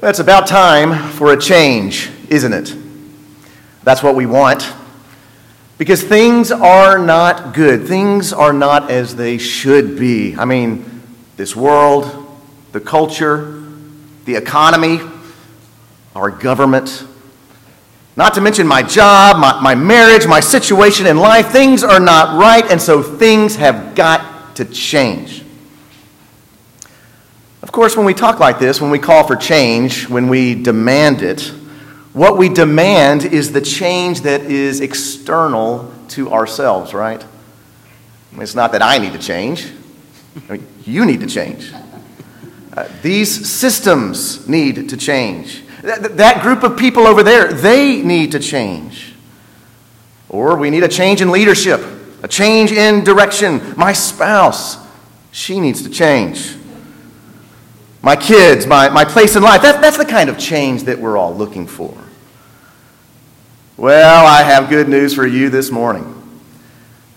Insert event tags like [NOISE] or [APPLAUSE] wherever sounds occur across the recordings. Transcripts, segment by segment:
Well, it's about time for a change, isn't it? That's what we want. Because things are not good. Things are not as they should be. I mean, this world, the culture, the economy, our government, not to mention my job, my, my marriage, my situation in life. Things are not right, and so things have got to change. Of course, when we talk like this, when we call for change, when we demand it, what we demand is the change that is external to ourselves, right? It's not that I need to change, you need to change. Uh, these systems need to change. That, that group of people over there, they need to change. Or we need a change in leadership, a change in direction. My spouse, she needs to change. My kids, my, my place in life, that, that's the kind of change that we're all looking for. Well, I have good news for you this morning.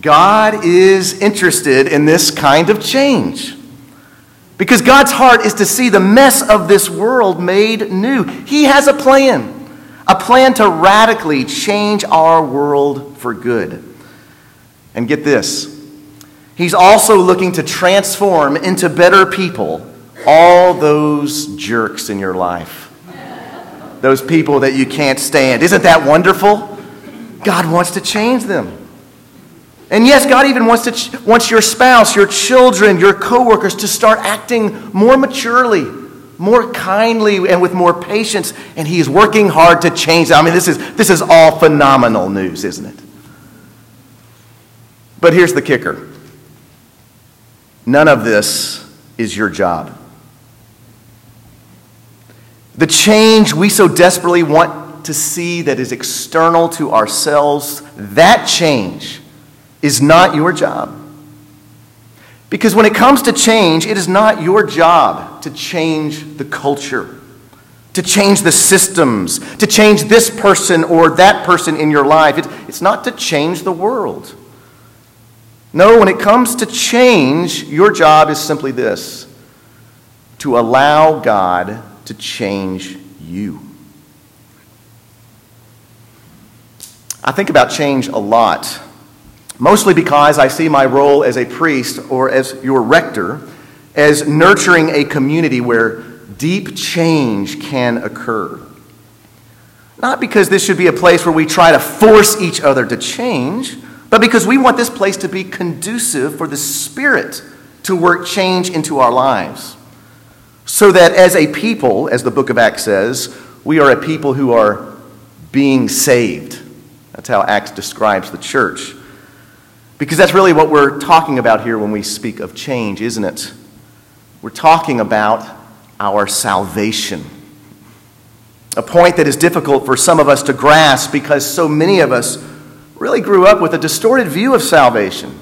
God is interested in this kind of change. Because God's heart is to see the mess of this world made new. He has a plan, a plan to radically change our world for good. And get this He's also looking to transform into better people all those jerks in your life. Those people that you can't stand. Isn't that wonderful? God wants to change them. And yes, God even wants, to ch- wants your spouse, your children, your coworkers to start acting more maturely, more kindly, and with more patience. And He is working hard to change them. I mean, this is, this is all phenomenal news, isn't it? But here's the kicker none of this is your job. The change we so desperately want to see that is external to ourselves, that change is not your job. Because when it comes to change, it is not your job to change the culture, to change the systems, to change this person or that person in your life. It, it's not to change the world. No, when it comes to change, your job is simply this to allow God to change you. I think about change a lot mostly because I see my role as a priest or as your rector as nurturing a community where deep change can occur. Not because this should be a place where we try to force each other to change, but because we want this place to be conducive for the Spirit to work change into our lives. So that as a people, as the book of Acts says, we are a people who are being saved. That's how Acts describes the church. Because that's really what we're talking about here when we speak of change, isn't it? We're talking about our salvation. A point that is difficult for some of us to grasp because so many of us really grew up with a distorted view of salvation.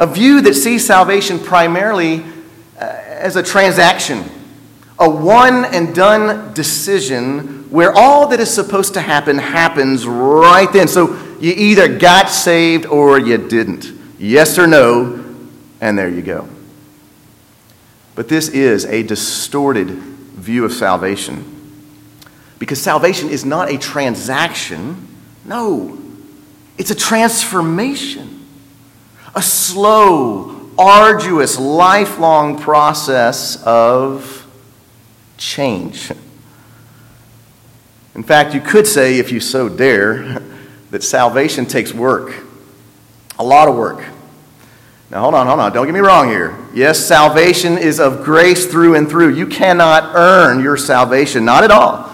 A view that sees salvation primarily as a transaction, a one and done decision where all that is supposed to happen happens right then. So you either got saved or you didn't. Yes or no, and there you go. But this is a distorted view of salvation. Because salvation is not a transaction, no, it's a transformation. A slow, arduous, lifelong process of change. In fact, you could say, if you so dare, that salvation takes work, a lot of work. Now, hold on, hold on. Don't get me wrong here. Yes, salvation is of grace through and through. You cannot earn your salvation, not at all.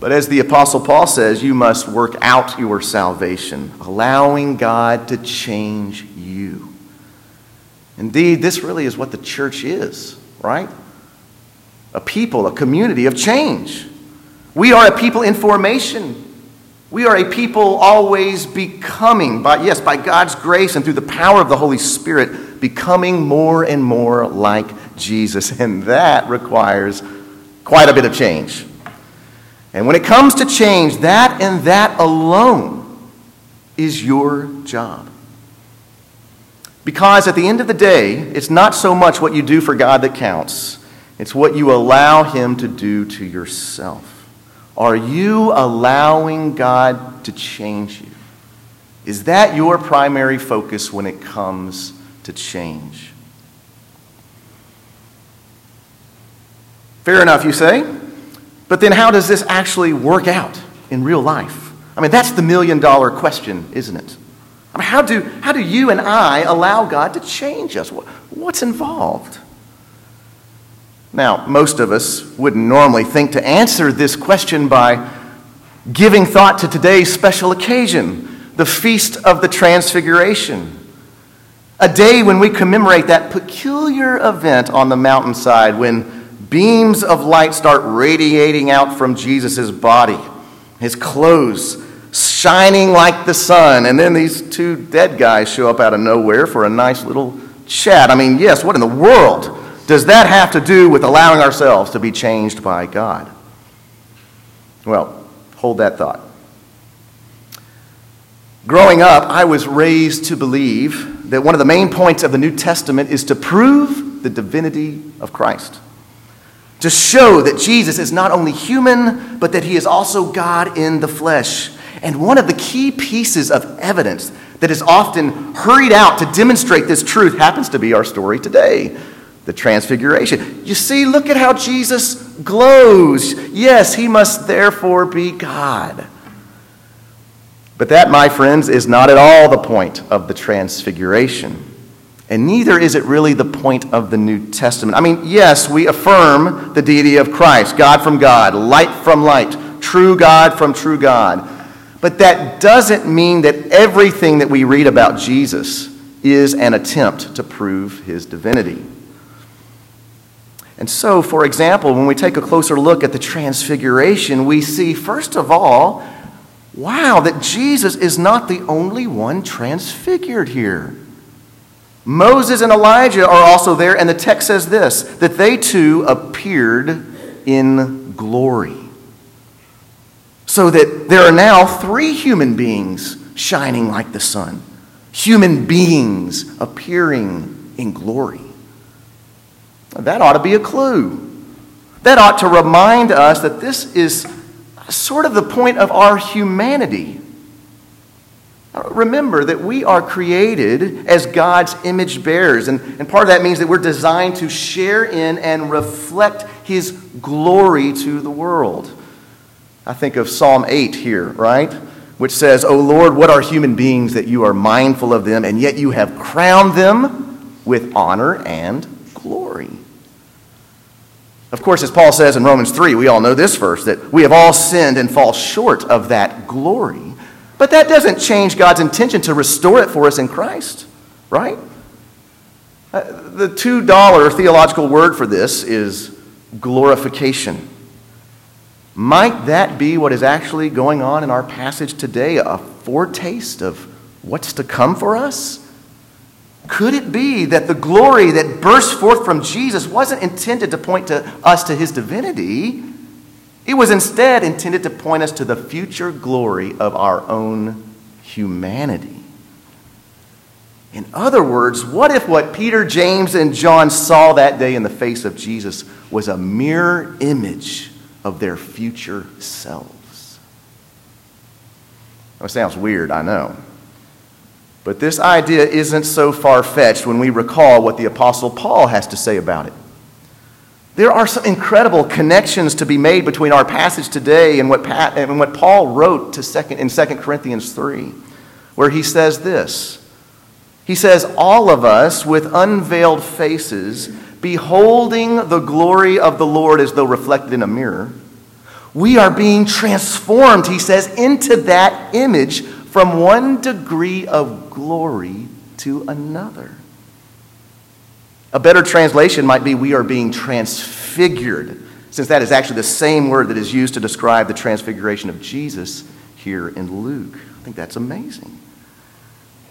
But as the Apostle Paul says, you must work out your salvation, allowing God to change you. Indeed, this really is what the church is, right? A people, a community of change. We are a people in formation. We are a people always becoming, by, yes, by God's grace and through the power of the Holy Spirit, becoming more and more like Jesus. And that requires quite a bit of change. And when it comes to change, that and that alone is your job. Because at the end of the day, it's not so much what you do for God that counts, It's what you allow Him to do to yourself. Are you allowing God to change you? Is that your primary focus when it comes to change? Fair enough, you say. But then how does this actually work out in real life? I mean, that's the million dollar question, isn't it? I mean, how do, how do you and I allow God to change us? What's involved? Now, most of us wouldn't normally think to answer this question by giving thought to today's special occasion, the Feast of the Transfiguration. A day when we commemorate that peculiar event on the mountainside when beams of light start radiating out from Jesus' body, his clothes shining like the sun, and then these two dead guys show up out of nowhere for a nice little chat. I mean, yes, what in the world does that have to do with allowing ourselves to be changed by God? Well, hold that thought. Growing up, I was raised to believe that one of the main points of the New Testament is to prove the divinity of Christ. To show that Jesus is not only human, but that he is also God in the flesh. And one of the key pieces of evidence that is often hurried out to demonstrate this truth happens to be our story today the transfiguration. You see, look at how Jesus glows. Yes, he must therefore be God. But that, my friends, is not at all the point of the transfiguration. And neither is it really the point of the New Testament. I mean, yes, we affirm the deity of Christ, God from God, light from light, true God from true God. But that doesn't mean that everything that we read about Jesus is an attempt to prove his divinity. And so, for example, when we take a closer look at the transfiguration, we see, first of all, wow, that Jesus is not the only one transfigured here. Moses and Elijah are also there, and the text says this that they too appeared in glory. So that there are now three human beings shining like the sun, human beings appearing in glory. That ought to be a clue. That ought to remind us that this is sort of the point of our humanity. Remember that we are created as God's image bearers, and, and part of that means that we're designed to share in and reflect His glory to the world. I think of Psalm 8 here, right? Which says, O Lord, what are human beings that you are mindful of them, and yet you have crowned them with honor and glory. Of course, as Paul says in Romans 3, we all know this verse that we have all sinned and fall short of that glory. But that doesn't change God's intention to restore it for us in Christ, right? Uh, the $2 theological word for this is glorification. Might that be what is actually going on in our passage today? A foretaste of what's to come for us? Could it be that the glory that burst forth from Jesus wasn't intended to point to us to his divinity? It was instead intended to point us to the future glory of our own humanity. In other words, what if what Peter, James, and John saw that day in the face of Jesus was a mirror image of their future selves. That sounds weird, I know. But this idea isn't so far fetched when we recall what the Apostle Paul has to say about it. There are some incredible connections to be made between our passage today and what, Pat, and what Paul wrote to second, in 2 Corinthians 3, where he says this. He says, All of us with unveiled faces beholding the glory of the Lord as though reflected in a mirror, we are being transformed, he says, into that image from one degree of glory to another. A better translation might be we are being transfigured, since that is actually the same word that is used to describe the transfiguration of Jesus here in Luke. I think that's amazing.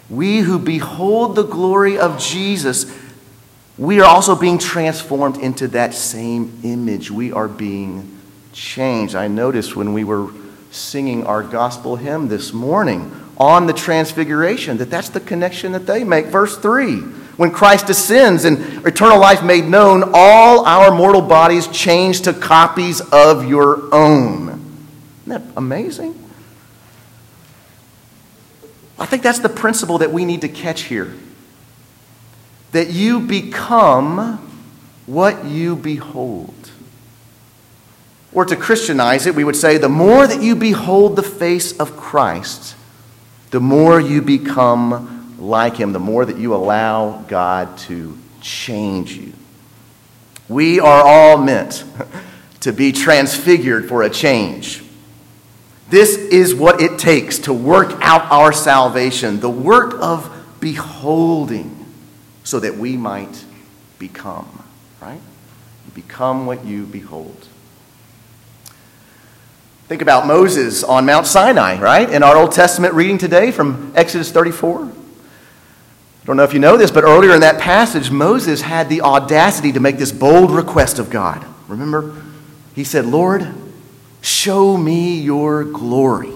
We who behold the glory of Jesus we are also being transformed into that same image. We are being changed. I noticed when we were singing our gospel hymn this morning on the transfiguration that that's the connection that they make. Verse 3 When Christ descends and eternal life made known, all our mortal bodies change to copies of your own. Isn't that amazing? I think that's the principle that we need to catch here. That you become what you behold. Or to Christianize it, we would say the more that you behold the face of Christ, the more you become like him, the more that you allow God to change you. We are all meant [LAUGHS] to be transfigured for a change. This is what it takes to work out our salvation, the work of beholding, so that we might become, right? Become what you behold. Think about Moses on Mount Sinai, right? In our Old Testament reading today from Exodus 34. I don't know if you know this, but earlier in that passage, Moses had the audacity to make this bold request of God. Remember? He said, Lord, show me your glory.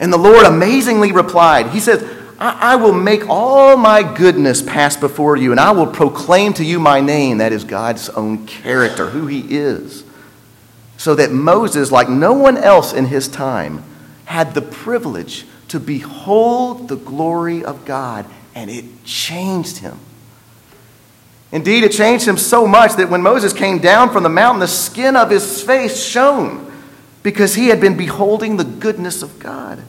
And the Lord amazingly replied, He said, I, I will make all my goodness pass before you, and I will proclaim to you my name. That is God's own character, who He is so that Moses, like no one else in his time, had the privilege to behold the glory of God, and it changed him. Indeed, it changed him so much that when Moses came down from the mountain, the skin of his face shone because he had been beholding the goodness of God.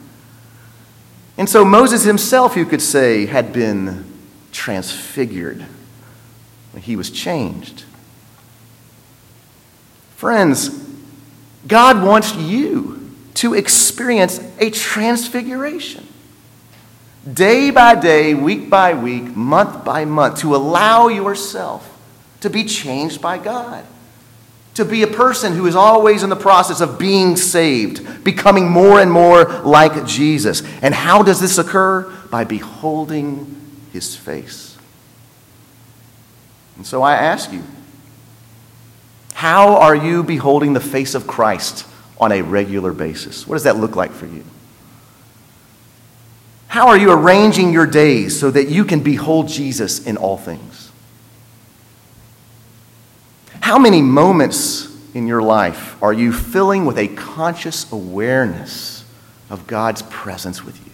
And so Moses himself, you could say, had been transfigured. He was changed. Friends, God wants you to experience a transfiguration. Day by day, week by week, month by month, to allow yourself to be changed by God. To be a person who is always in the process of being saved, becoming more and more like Jesus. And how does this occur? By beholding his face. And so I ask you, how are you beholding the face of Christ on a regular basis? What does that look like for you? How are you arranging your days so that you can behold Jesus in all things? How many moments in your life are you filling with a conscious awareness of God's presence with you?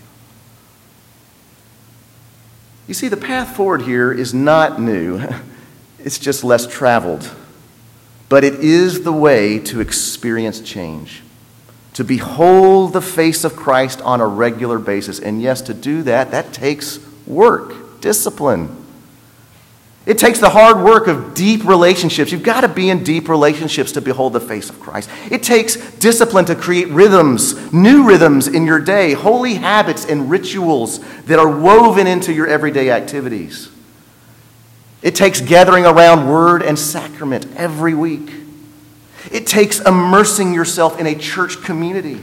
You see, the path forward here is not new, [LAUGHS] it's just less traveled. But it is the way to experience change, to behold the face of Christ on a regular basis. And yes, to do that, that takes work, discipline. It takes the hard work of deep relationships. You've got to be in deep relationships to behold the face of Christ. It takes discipline to create rhythms, new rhythms in your day, holy habits and rituals that are woven into your everyday activities. It takes gathering around word and sacrament every week. It takes immersing yourself in a church community.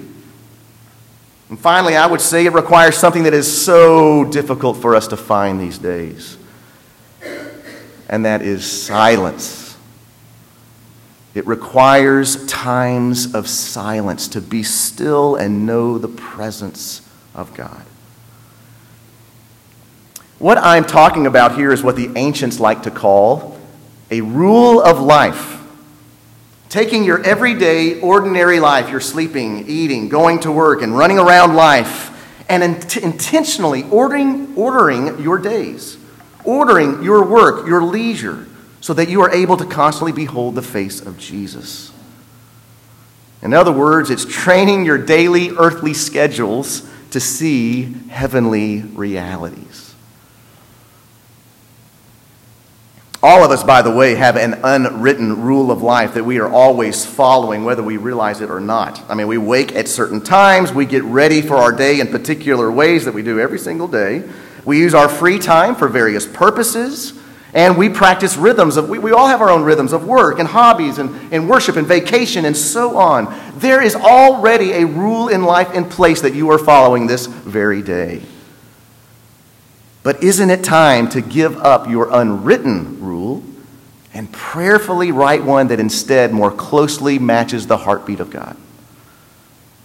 And finally, I would say it requires something that is so difficult for us to find these days, and that is silence. It requires times of silence to be still and know the presence of God. What I'm talking about here is what the ancients like to call a rule of life. Taking your everyday, ordinary life, you're sleeping, eating, going to work, and running around life, and int- intentionally ordering, ordering your days, ordering your work, your leisure, so that you are able to constantly behold the face of Jesus. In other words, it's training your daily earthly schedules to see heavenly realities. All of us, by the way, have an unwritten rule of life that we are always following, whether we realize it or not. I mean, we wake at certain times, we get ready for our day in particular ways that we do every single day. We use our free time for various purposes, and we practice rhythms of, we, we all have our own rhythms of work and hobbies and, and worship and vacation and so on. There is already a rule in life in place that you are following this very day. But isn't it time to give up your unwritten rule and prayerfully write one that instead more closely matches the heartbeat of God?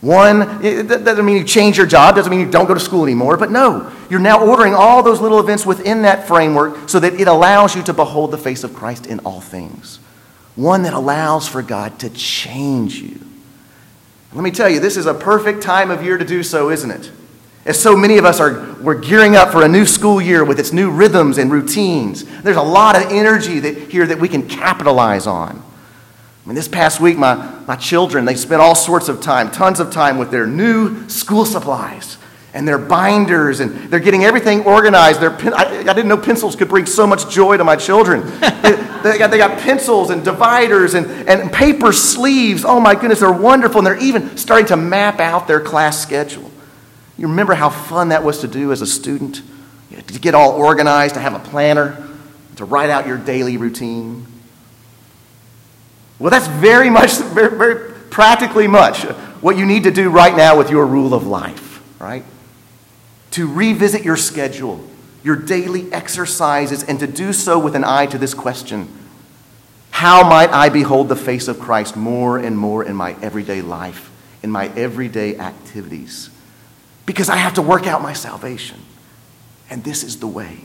One, that doesn't mean you change your job, doesn't mean you don't go to school anymore, but no, you're now ordering all those little events within that framework so that it allows you to behold the face of Christ in all things. One that allows for God to change you. Let me tell you, this is a perfect time of year to do so, isn't it? As so many of us are we're gearing up for a new school year with its new rhythms and routines. There's a lot of energy that, here that we can capitalize on. I mean, this past week, my, my children, they spent all sorts of time, tons of time with their new school supplies and their binders, and they're getting everything organized. Their pen, I, I, didn't know pencils could bring so much joy to my children. [LAUGHS] they, they, got, they got pencils and dividers and, and paper sleeves. Oh my goodness, they're wonderful. And they're even starting to map out their class schedule. You remember how fun that was to do as a student? To get all organized, to have a planner, to write out your daily routine. Well, that's very much, very, very practically much what you need to do right now with your rule of life, right? To revisit your schedule, your daily exercises, and to do so with an eye to this question How might I behold the face of Christ more and more in my everyday life, in my everyday activities? Because I have to work out my salvation. And this is the way.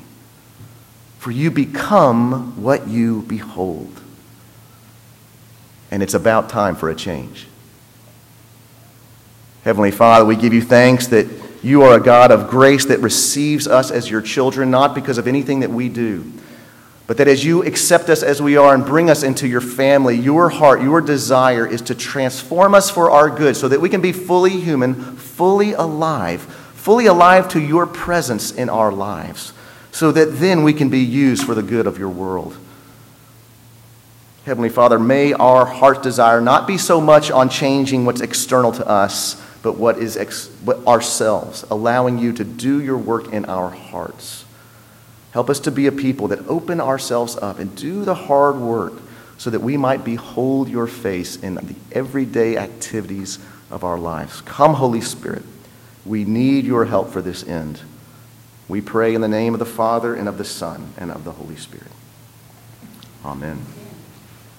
For you become what you behold and it's about time for a change. Heavenly Father, we give you thanks that you are a God of grace that receives us as your children, not because of anything that we do, but that as you accept us as we are and bring us into your family, your heart, your desire is to transform us for our good so that we can be fully human, fully alive, fully alive to your presence in our lives, so that then we can be used for the good of your world. Heavenly Father, may our heart's desire not be so much on changing what's external to us, but what is ex- what ourselves, allowing you to do your work in our hearts. Help us to be a people that open ourselves up and do the hard work so that we might behold your face in the everyday activities of our lives. Come, Holy Spirit. We need your help for this end. We pray in the name of the Father and of the Son and of the Holy Spirit. Amen.